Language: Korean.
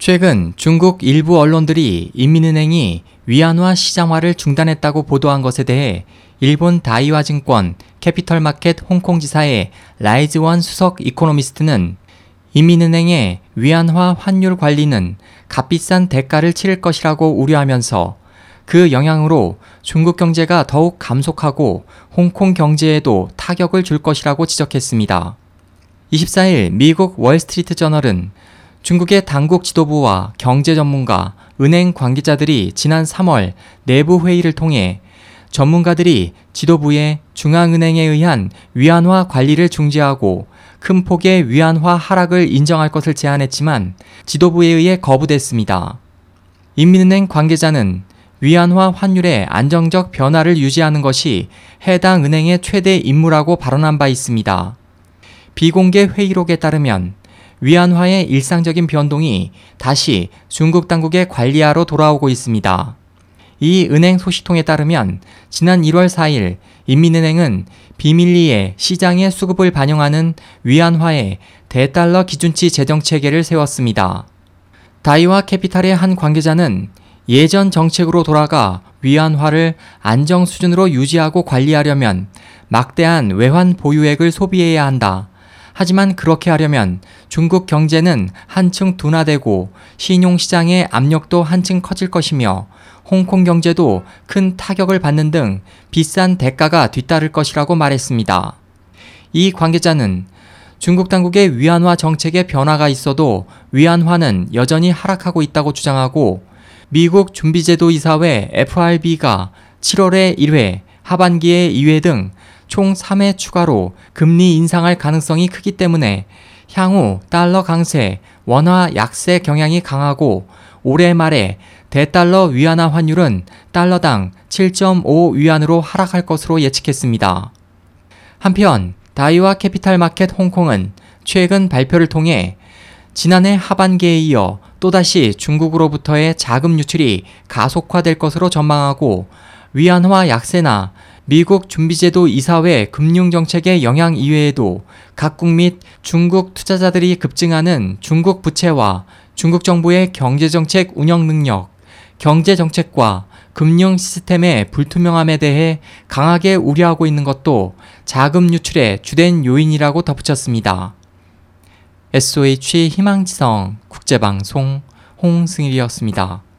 최근 중국 일부 언론들이 인민은행이 위안화 시장화를 중단했다고 보도한 것에 대해 일본 다이와 증권 캐피털마켓 홍콩지사의 라이즈원 수석 이코노미스트는 인민은행의 위안화 환율 관리는 값비싼 대가를 치를 것이라고 우려하면서 그 영향으로 중국 경제가 더욱 감속하고 홍콩 경제에도 타격을 줄 것이라고 지적했습니다. 24일 미국 월스트리트 저널은 중국의 당국 지도부와 경제 전문가, 은행 관계자들이 지난 3월 내부 회의를 통해 전문가들이 지도부에 중앙은행에 의한 위안화 관리를 중지하고 큰 폭의 위안화 하락을 인정할 것을 제안했지만 지도부에 의해 거부됐습니다. 인민은행 관계자는 위안화 환율의 안정적 변화를 유지하는 것이 해당 은행의 최대 임무라고 발언한 바 있습니다. 비공개 회의록에 따르면 위안화의 일상적인 변동이 다시 중국 당국의 관리하로 돌아오고 있습니다. 이 은행 소식통에 따르면 지난 1월 4일 인민은행은 비밀리에 시장의 수급을 반영하는 위안화의 대달러 기준치 재정 체계를 세웠습니다. 다이와 캐피탈의 한 관계자는 예전 정책으로 돌아가 위안화를 안정 수준으로 유지하고 관리하려면 막대한 외환 보유액을 소비해야 한다. 하지만 그렇게 하려면 중국 경제는 한층 둔화되고 신용시장의 압력도 한층 커질 것이며 홍콩 경제도 큰 타격을 받는 등 비싼 대가가 뒤따를 것이라고 말했습니다. 이 관계자는 중국 당국의 위안화 정책에 변화가 있어도 위안화는 여전히 하락하고 있다고 주장하고 미국 준비제도 이사회 FRB가 7월에 1회, 하반기에 2회 등 총 3회 추가로 금리 인상할 가능성이 크기 때문에 향후 달러 강세, 원화 약세 경향이 강하고 올해 말에 대달러 위안화 환율은 달러당 7.5 위안으로 하락할 것으로 예측했습니다. 한편 다이와 캐피탈 마켓 홍콩은 최근 발표를 통해 지난해 하반기에 이어 또다시 중국으로부터의 자금 유출이 가속화될 것으로 전망하고 위안화 약세나 미국 준비제도 이사회 금융정책의 영향 이외에도 각국 및 중국 투자자들이 급증하는 중국 부채와 중국 정부의 경제정책 운영 능력, 경제정책과 금융 시스템의 불투명함에 대해 강하게 우려하고 있는 것도 자금 유출의 주된 요인이라고 덧붙였습니다. SOH 희망지성 국제방송 홍승일이었습니다.